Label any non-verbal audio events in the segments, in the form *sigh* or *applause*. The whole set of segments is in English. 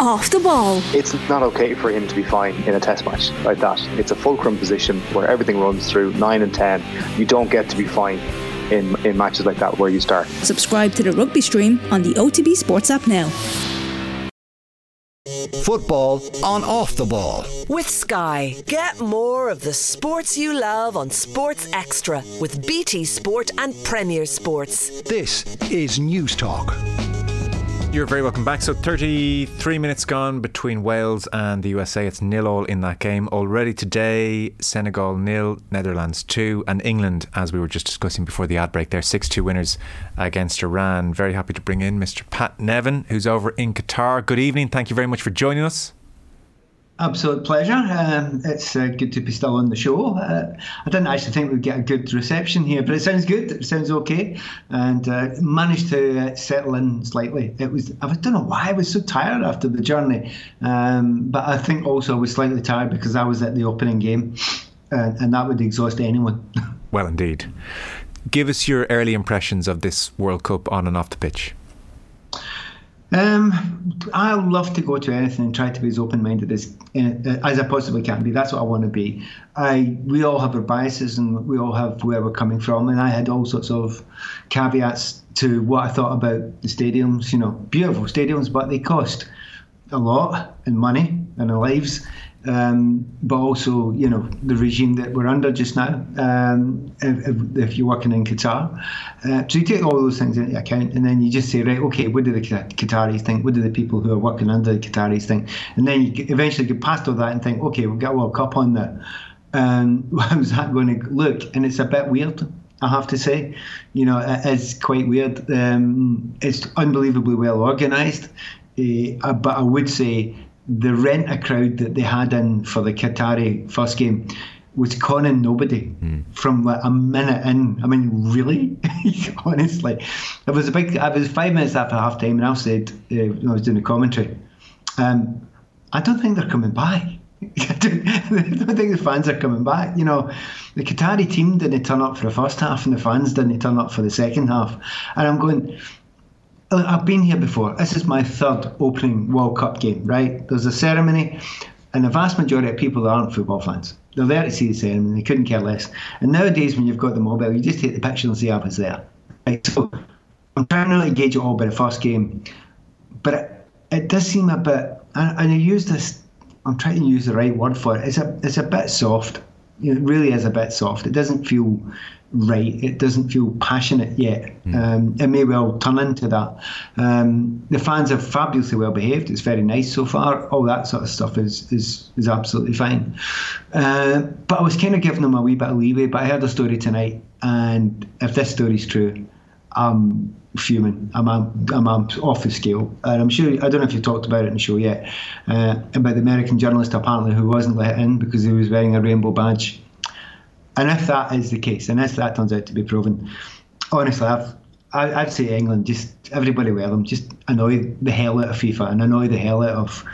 off the ball. It's not okay for him to be fine in a test match like that. It's a fulcrum position where everything runs through 9 and 10. You don't get to be fine in, in matches like that where you start. Subscribe to the rugby stream on the OTB Sports app now. Football on off the ball. With Sky, get more of the sports you love on Sports Extra with BT Sport and Premier Sports. This is Newstalk. You're very welcome back. So 33 minutes gone between Wales and the USA. It's nil all in that game. Already today, Senegal nil, Netherlands two, and England, as we were just discussing before the ad break, they're 6-2 winners against Iran. Very happy to bring in Mr. Pat Nevin, who's over in Qatar. Good evening. Thank you very much for joining us. Absolute pleasure. Um, it's uh, good to be still on the show. Uh, I didn't actually think we'd get a good reception here, but it sounds good. It sounds okay, and uh, managed to uh, settle in slightly. It was I don't know why I was so tired after the journey, um, but I think also I was slightly tired because I was at the opening game, and, and that would exhaust anyone. *laughs* Well, indeed. Give us your early impressions of this World Cup on and off the pitch. Um, I love to go to anything and try to be as open-minded as uh, as I possibly can be. That's what I want to be. I we all have our biases and we all have where we're coming from, and I had all sorts of caveats to what I thought about the stadiums. You know, beautiful stadiums, but they cost a lot in money and in lives um, but also you know the regime that we're under just now. Um, if, if, you're working in Qatar, uh, so you take all those things into account, and then you just say, right, okay, what do the Qataris think? What do the people who are working under the Qataris think? And then you eventually get past all that and think, okay, we've got a World Cup on there. Um, *laughs* how's that going to look? And it's a bit weird. I have to say, you know, it is quite weird. Um, it's unbelievably well organised, uh, but I would say the rent a crowd that they had in for the Qatari first game was conning nobody mm. from like a minute in. I mean, really? *laughs* Honestly, it was a big. I was five minutes after half time, and I said, uh, when I was doing the commentary, um, I don't think they're coming back. *laughs* I don't, I don't think the fans are coming back. You know, the Qatari team didn't turn up for the first half, and the fans didn't turn up for the second half. And I'm going, Uh, I've been here before. This is my third opening World Cup game, right? There's a ceremony, and the vast majority of people aren't football fans. They're there to see the ceremony, they couldn't care less. And nowadays, when you've got the mobile, you just take the picture and see I was there. Right? So I'm trying to engage it all by the first game, but it, it does seem a bit, and, and I use this, I'm trying to use the right word for it, it's a, it's a bit soft. It really is a bit soft. It doesn't feel right. It doesn't feel passionate yet. Mm. Um, it may well turn into that. Um, the fans are fabulously well behaved. It's very nice so far. All that sort of stuff is is is absolutely fine. Uh, but I was kind of giving them a wee bit of leeway. But I heard a story tonight, and if this story's true, I'm fuming. I'm, I'm, I'm off the scale. And I'm sure, I don't know if you talked about it in the show yet, uh, about the American journalist apparently who wasn't let in because he was wearing a rainbow badge and if that is the case, and if that turns out to be proven, honestly, I've, I, I'd say England, just everybody wear them, just annoy the hell out of FIFA and annoy the hell out of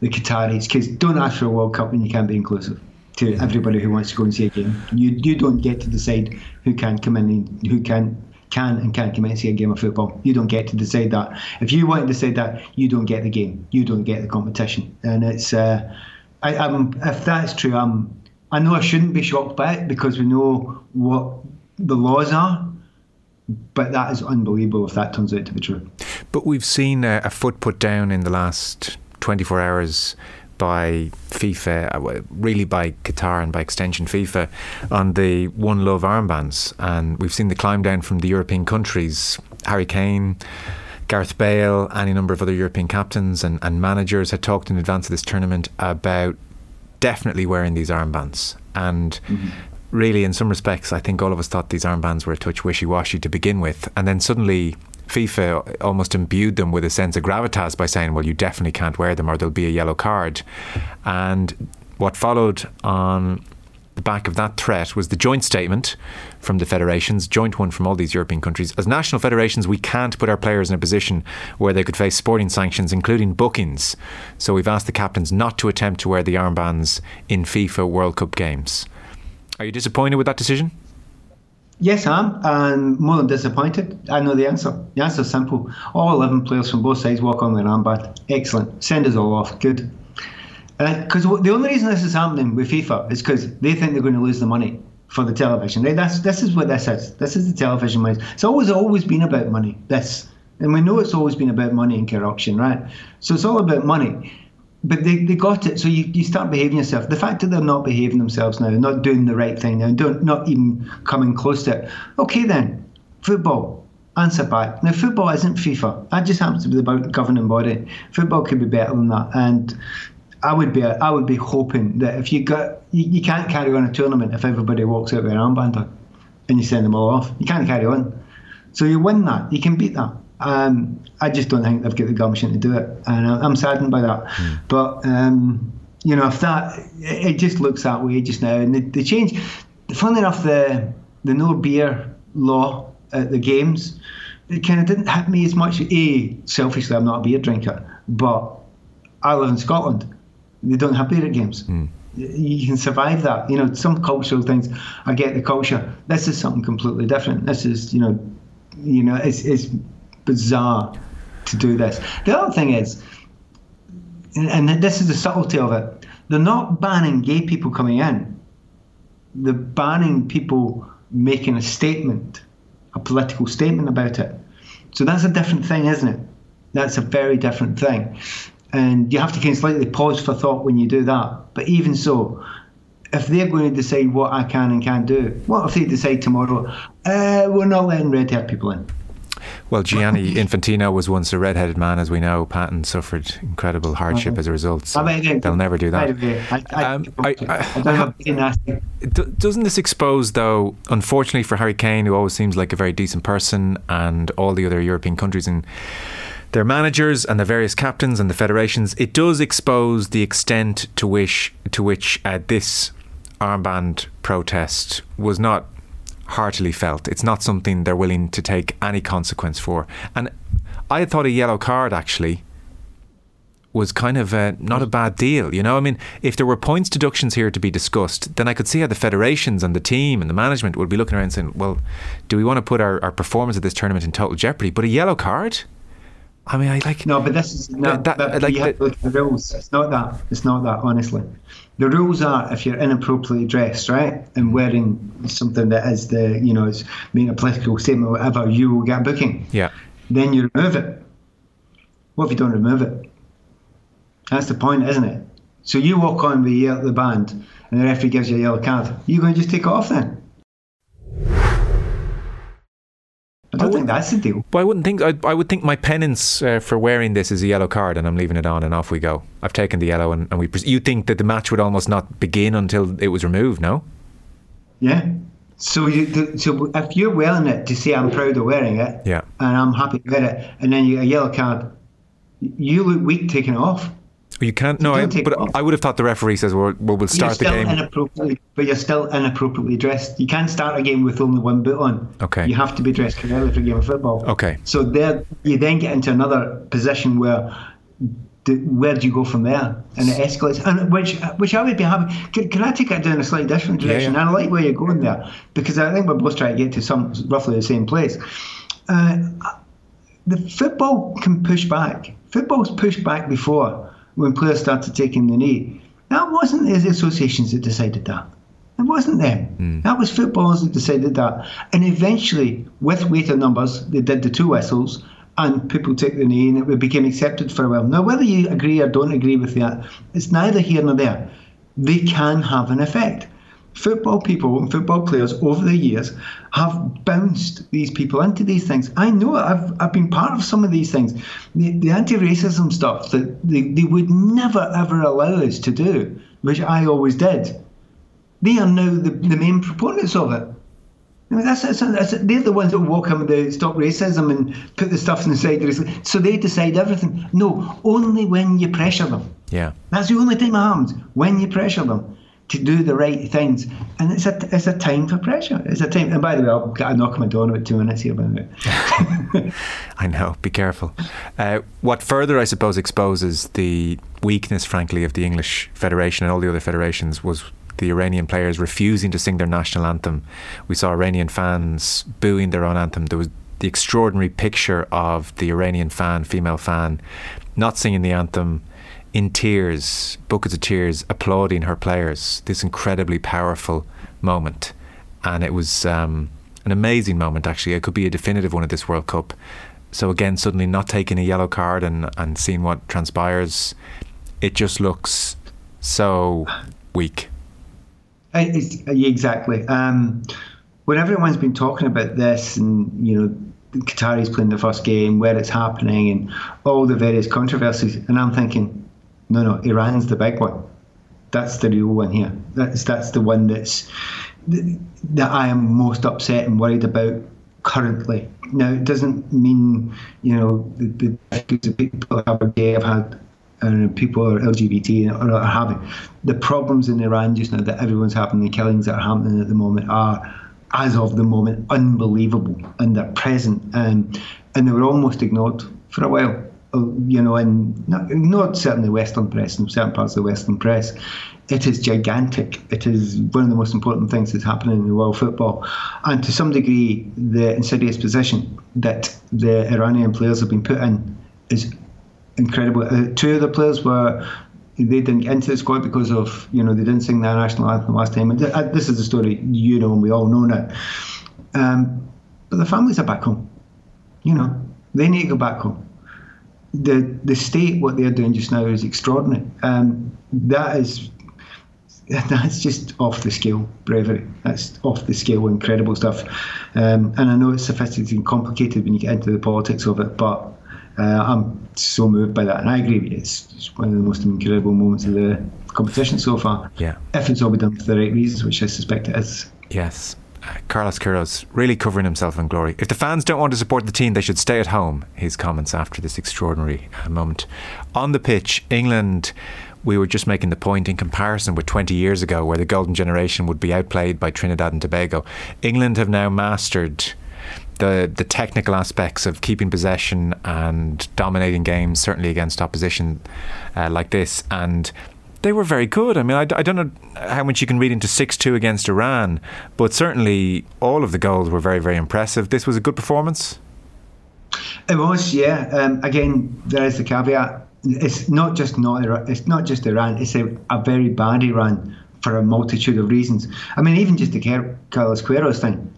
the Qataris, because don't ask for a World Cup when you can't be inclusive to everybody who wants to go and see a game. You you don't get to decide who can come in and who can can and can't come in and see a game of football. You don't get to decide that. If you want to decide that, you don't get the game. You don't get the competition. And it's uh, I, am if that's true, I'm I know I shouldn't be shocked by it because we know what the laws are, but that is unbelievable if that turns out to be true. But we've seen a, a foot put down in the last 24 hours by FIFA, uh, really by Qatar and by extension FIFA, on the One Love armbands. And we've seen the climb down from the European countries. Harry Kane, Gareth Bale, any number of other European captains and, and managers had talked in advance of this tournament about definitely wearing these armbands. And mm-hmm. really, in some respects, I think all of us thought these armbands were a touch wishy washy to begin with. And then suddenly, FIFA almost imbued them with a sense of gravitas by saying, well, you definitely can't wear them or there'll be a yellow card. And what followed on the back of that threat was the joint statement from the federations, joint one from all these European countries. As national federations, we can't put our players in a position where they could face sporting sanctions, including bookings. So we've asked the captains not to attempt to wear the armbands in FIFA World Cup games. Are you disappointed with that decision? Yes, I am, and more than disappointed. I know the answer. The answer is simple. All 11 players from both sides walk on the armband. Excellent. Send us all off. Good. Because uh, the only reason this is happening with FIFA is because they think they're going to lose the money for the television. That's this is what this is. This is the television money. It's always always been about money. This, and we know it's always been about money and corruption, right? So it's all about money but they, they got it. So you, you start behaving yourself. The fact that they're not behaving themselves now, not doing the right thing now, don't not even coming close to it. Okay then, football. Answer back. Now football isn't FIFA. That just happens to be the governing body. Football could be better than that. And I would be I would be hoping that if you got you, you can't carry on a tournament if everybody walks out with an armband and you send them all off. You can't carry on. So you win that. You can beat that. Um, I just don't think they've got the gumption to do it, and I'm saddened by that. Mm. But um, you know, if that it just looks that way just now, and the, the change. Funnily enough, the the no beer law at the games, it kind of didn't hit me as much. A selfishly, I'm not a beer drinker, but I live in Scotland. They don't have beer at games. Mm you can survive that. You know, some cultural things. I get the culture. This is something completely different. This is, you know, you know, it's, it's bizarre to do this. The other thing is, and this is the subtlety of it, they're not banning gay people coming in. They're banning people making a statement, a political statement about it. So that's a different thing, isn't it? That's a very different thing. And you have to kind of slightly pause for thought when you do that. But even so, if they're going to decide what I can and can't do, what if they decide tomorrow, uh, we're not letting red haired people in? Well, Gianni Infantino was once a red-headed man, as we know. Patton suffered incredible hardship as a result. So they'll never do that. Um, *laughs* doesn't this expose, though, unfortunately for Harry Kane, who always seems like a very decent person, and all the other European countries and their managers and the various captains and the federations, it does expose the extent to which to which uh, this armband protest was not heartily felt. It's not something they're willing to take any consequence for. And I thought a yellow card actually was kind of a, not a bad deal. You know, I mean, if there were points deductions here to be discussed, then I could see how the federations and the team and the management would be looking around saying, well, do we want to put our, our performance at this tournament in total jeopardy? But a yellow card? I mean, I like. It. No, but this is no. That, but like you have to look at the rules. It's not that. It's not that. Honestly, the rules are if you're inappropriately dressed, right, and wearing something that is the, you know, it's making a political statement or whatever, you will get booking. Yeah. Then you remove it. What if you don't remove it? That's the point, isn't it? So you walk on with the band, and the referee gives you a yellow card. You going to just take it off then? I don't I think that's the deal. But I wouldn't think. I, I would think my penance uh, for wearing this is a yellow card, and I'm leaving it on, and off we go. I've taken the yellow, and, and we. You think that the match would almost not begin until it was removed? No. Yeah. So you, so if you're wearing it to say I'm proud of wearing it, yeah, and I'm happy to wear it, and then you get a yellow card, you look weak taking it off. You can't. No, I, but I would have thought the referee says, "Well, we'll start the game." Inappropriately, but you're still inappropriately dressed. You can't start a game with only one boot on. Okay. You have to be dressed correctly for a game of football. Okay. So there, you then get into another position where, where do you go from there? And it escalates, and which which I would be happy. Can, can I take it down a slightly different direction? Yeah, yeah. I like where you're going there because I think we're both trying to get to some roughly the same place. Uh, the football can push back. Football's pushed back before when players started taking the knee. That wasn't the associations that decided that. It wasn't them. Mm. That was footballers that decided that. And eventually, with weighter numbers, they did the two whistles and people took the knee and it became accepted for a while. Now, whether you agree or don't agree with that, it's neither here nor there. They can have an effect football people and football players over the years have bounced these people into these things. I know it. I've, I've been part of some of these things. The, the anti racism stuff that they, they would never ever allow us to do, which I always did. They are now the, the main proponents of it. I mean, that's, that's, that's, they're the ones that walk in the stop racism and put the stuff inside the So they decide everything. No, only when you pressure them. Yeah. That's the only time it happens, when you pressure them to do the right things. And it's a it's a time for pressure. It's a time. And by the way, I'll get a knock on my door in about two minutes here. By the way. *laughs* I know. Be careful. Uh, what further, I suppose, exposes the weakness, frankly, of the English Federation and all the other federations was the Iranian players refusing to sing their national anthem. We saw Iranian fans booing their own anthem. There was the extraordinary picture of the Iranian fan, female fan, not singing the anthem, in tears, buckets of tears, applauding her players. This incredibly powerful moment. And it was um, an amazing moment, actually. It could be a definitive one of this World Cup. So, again, suddenly not taking a yellow card and, and seeing what transpires, it just looks so weak. It's, exactly. Um, when everyone's been talking about this and, you know, Qatari's playing the first game, where it's happening, and all the various controversies, and I'm thinking, no, no, Iran's the big one. That's the real one here. That's that's the one that's that I am most upset and worried about currently. Now, it doesn't mean you know the, the people have gay have had and people are LGBT or are having the problems in Iran just now that everyone's having, the killings that are happening at the moment are, as of the moment, unbelievable and they're present and and they were almost ignored for a while. Uh, you know, and not, not certainly Western press and certain parts of the Western press, it is gigantic. It is one of the most important things that's happening in world football. And to some degree, the insidious position that the Iranian players have been put in is incredible. Uh, two of the players were they didn't get into the squad because of you know they didn't sing their national anthem last time. And uh, this is a story you know and we all know now. Um, but the families are back home. You know they need to go back home the the state what they're doing just now is extraordinary. Um, that is that's just off the scale bravery. That's off the scale incredible stuff. Um, and I know it's sophisticated and complicated when you get into the politics of it, but uh, I'm so moved by that, and I agree with you. It's, it's one of the most incredible moments of the competition so far. Yeah. If it's all been done for the right reasons, which I suspect it is. Yes. Carlos Queiroz really covering himself in glory. If the fans don't want to support the team, they should stay at home. His comments after this extraordinary uh, moment. On the pitch, England, we were just making the point in comparison with 20 years ago, where the golden generation would be outplayed by Trinidad and Tobago. England have now mastered. The, the technical aspects of keeping possession and dominating games, certainly against opposition uh, like this, and they were very good. I mean, I, I don't know how much you can read into 6 2 against Iran, but certainly all of the goals were very, very impressive. This was a good performance. It was, yeah. Um, again, there is the caveat. It's not just not Iran, it's not just Iran. It's a, a very bad Iran for a multitude of reasons. I mean, even just the Carlos Queiroz thing.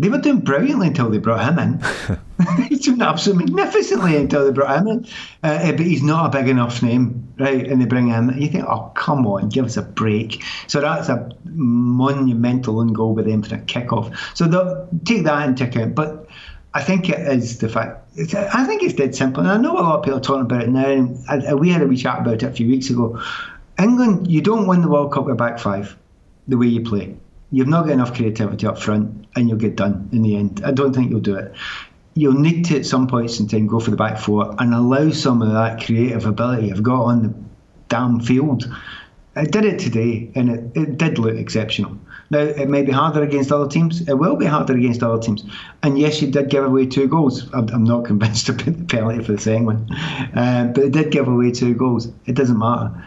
They were doing brilliantly until they brought him in. *laughs* *laughs* he's doing absolutely magnificently until they brought him in. Uh, eh, but he's not a big enough name, right? And they bring him. In. You think, oh, come on, give us a break. So that's a monumental and goal with them for a kickoff. So take that into account. But I think it is the fact. I think it's dead simple. And I know a lot of people are talking about it now. And we had a wee chat about it a few weeks ago. England, you don't win the World Cup with back five the way you play you've not got enough creativity up front and you'll get done in the end. I don't think you'll do it. You'll need to at some points in time go for the back four and allow some of that creative ability I've got on the damn field. I did it today and it, it did look exceptional. Now, it may be harder against other teams. It will be harder against other teams. And yes, you did give away two goals. I'm, I'm not *laughs* convinced about the penalty for the second one. Uh, but it did give away two goals. It doesn't matter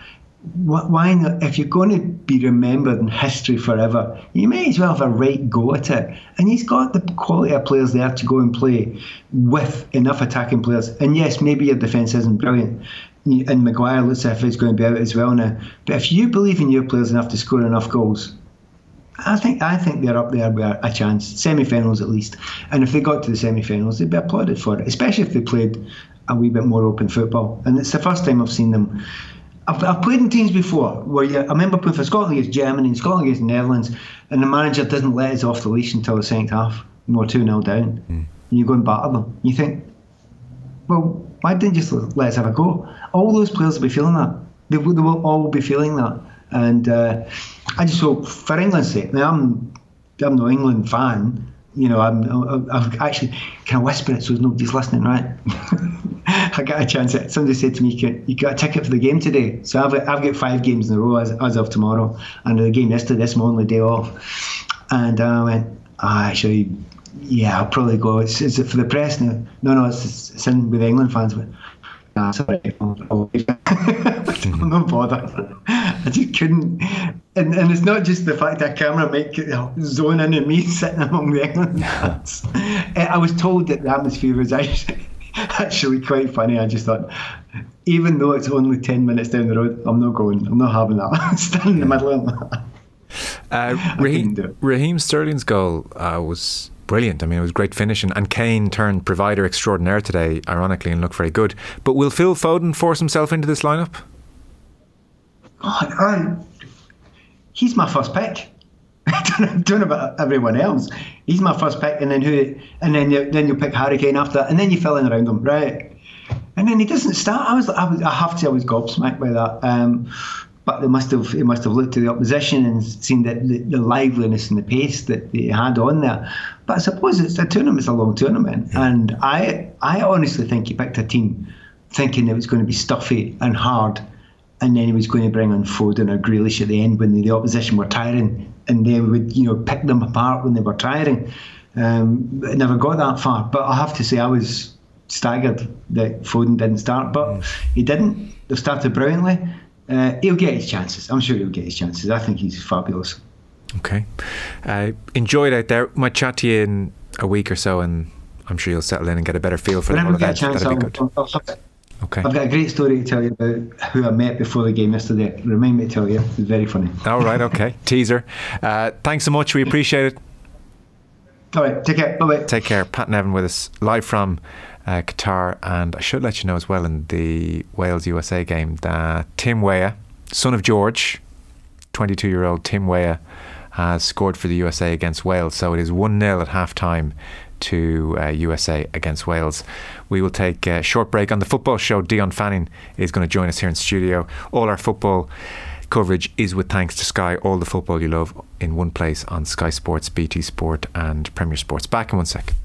why not? If you're going to be remembered in history forever, you may as well have a right go at it. And he's got the quality of players there to go and play with enough attacking players. And yes, maybe your defence isn't brilliant. And Maguire looks as if he's going to be out as well now. But if you believe in your players enough to score enough goals, I think I think they're up there with a chance, semi-finals at least. And if they got to the semi-finals, they'd be applauded for it, especially if they played a wee bit more open football. And it's the first time I've seen them I've, I've played in teams before where you, I remember playing for Scotland against Germany and Scotland against Netherlands, and the manager doesn't let us off the leash until the second half. And we're 2 0 down. Mm. And you go and batter them. You think, well, why didn't you just let us have a go? All those players will be feeling that. They, they will all be feeling that. And uh, I just hope, for England's sake, now I'm, I'm no England fan, you know, I'm, I'm actually kind of whisper it so nobody's listening, right? *laughs* I got a chance. At, Somebody said to me, "You got a ticket for the game today?" So I've I've got five games in a row as, as of tomorrow, and the game yesterday. This my only day off, and I went, oh, "Actually, yeah, I'll probably go. It's, is it for the press now? No, no, it's, it's in with England fans." But sorry, *laughs* I'm not bother. I just couldn't. and, and it's not just the fact that camera might zone in on me sitting among the England fans. *laughs* Eh, I was told that the atmosphere was actually, *laughs* actually quite funny. I just thought, even though it's only 10 minutes down the road, I'm not going. I'm not having that. Stand in the middle of that. Uh, Raheem, Raheem, Sterling's goal uh, was brilliant. I mean, it was great finishing. And Kane turned provider extraordinaire today, ironically, and looked very good. But will Phil Foden force himself into this lineup? Oh, he's my first pick. *laughs* Don't know about everyone else. He's my first pick, and then who? And then you, then you pick Harry Kane after that, and then you fill in around him, right? And then he doesn't start. I was, I was, I have to I was gobsmacked by that. Um, but they must have, he must have looked to the opposition and seen that the, the, liveliness and the pace that they had on there. But I suppose it's a tournament; it's a long tournament, and I, I honestly think he picked a team thinking it was going to be stuffy and hard and then he was going to bring on Foden or Grealish at the end when the, the opposition were tiring, and they would you know pick them apart when they were tiring. Um, it never got that far, but I have to say I was staggered that Foden didn't start, but mm. he didn't. They started brilliantly. Uh, he'll get his chances. I'm sure he'll get his chances. I think he's fabulous. Okay, uh, enjoy it out there. Might chat to you in a week or so, and I'm sure you'll settle in and get a better feel for the whole event. That'd be good. I'll, I'll, Okay. I've got a great story to tell you about who I met before the game yesterday. Remind me to tell you. It's very funny. All right, okay. *laughs* Teaser. Uh, thanks so much. We appreciate it. All right, take care. Bye bye. Take care. Pat Nevin with us live from uh, Qatar. And I should let you know as well in the Wales USA game that Tim Weah, son of George, 22 year old Tim Weah, has scored for the USA against Wales. So it is 1 0 at half time to uh, USA against Wales. We will take a short break on the football show. Dion Fanning is going to join us here in studio. All our football coverage is with thanks to Sky. All the football you love in one place on Sky Sports, BT Sport, and Premier Sports. Back in one second.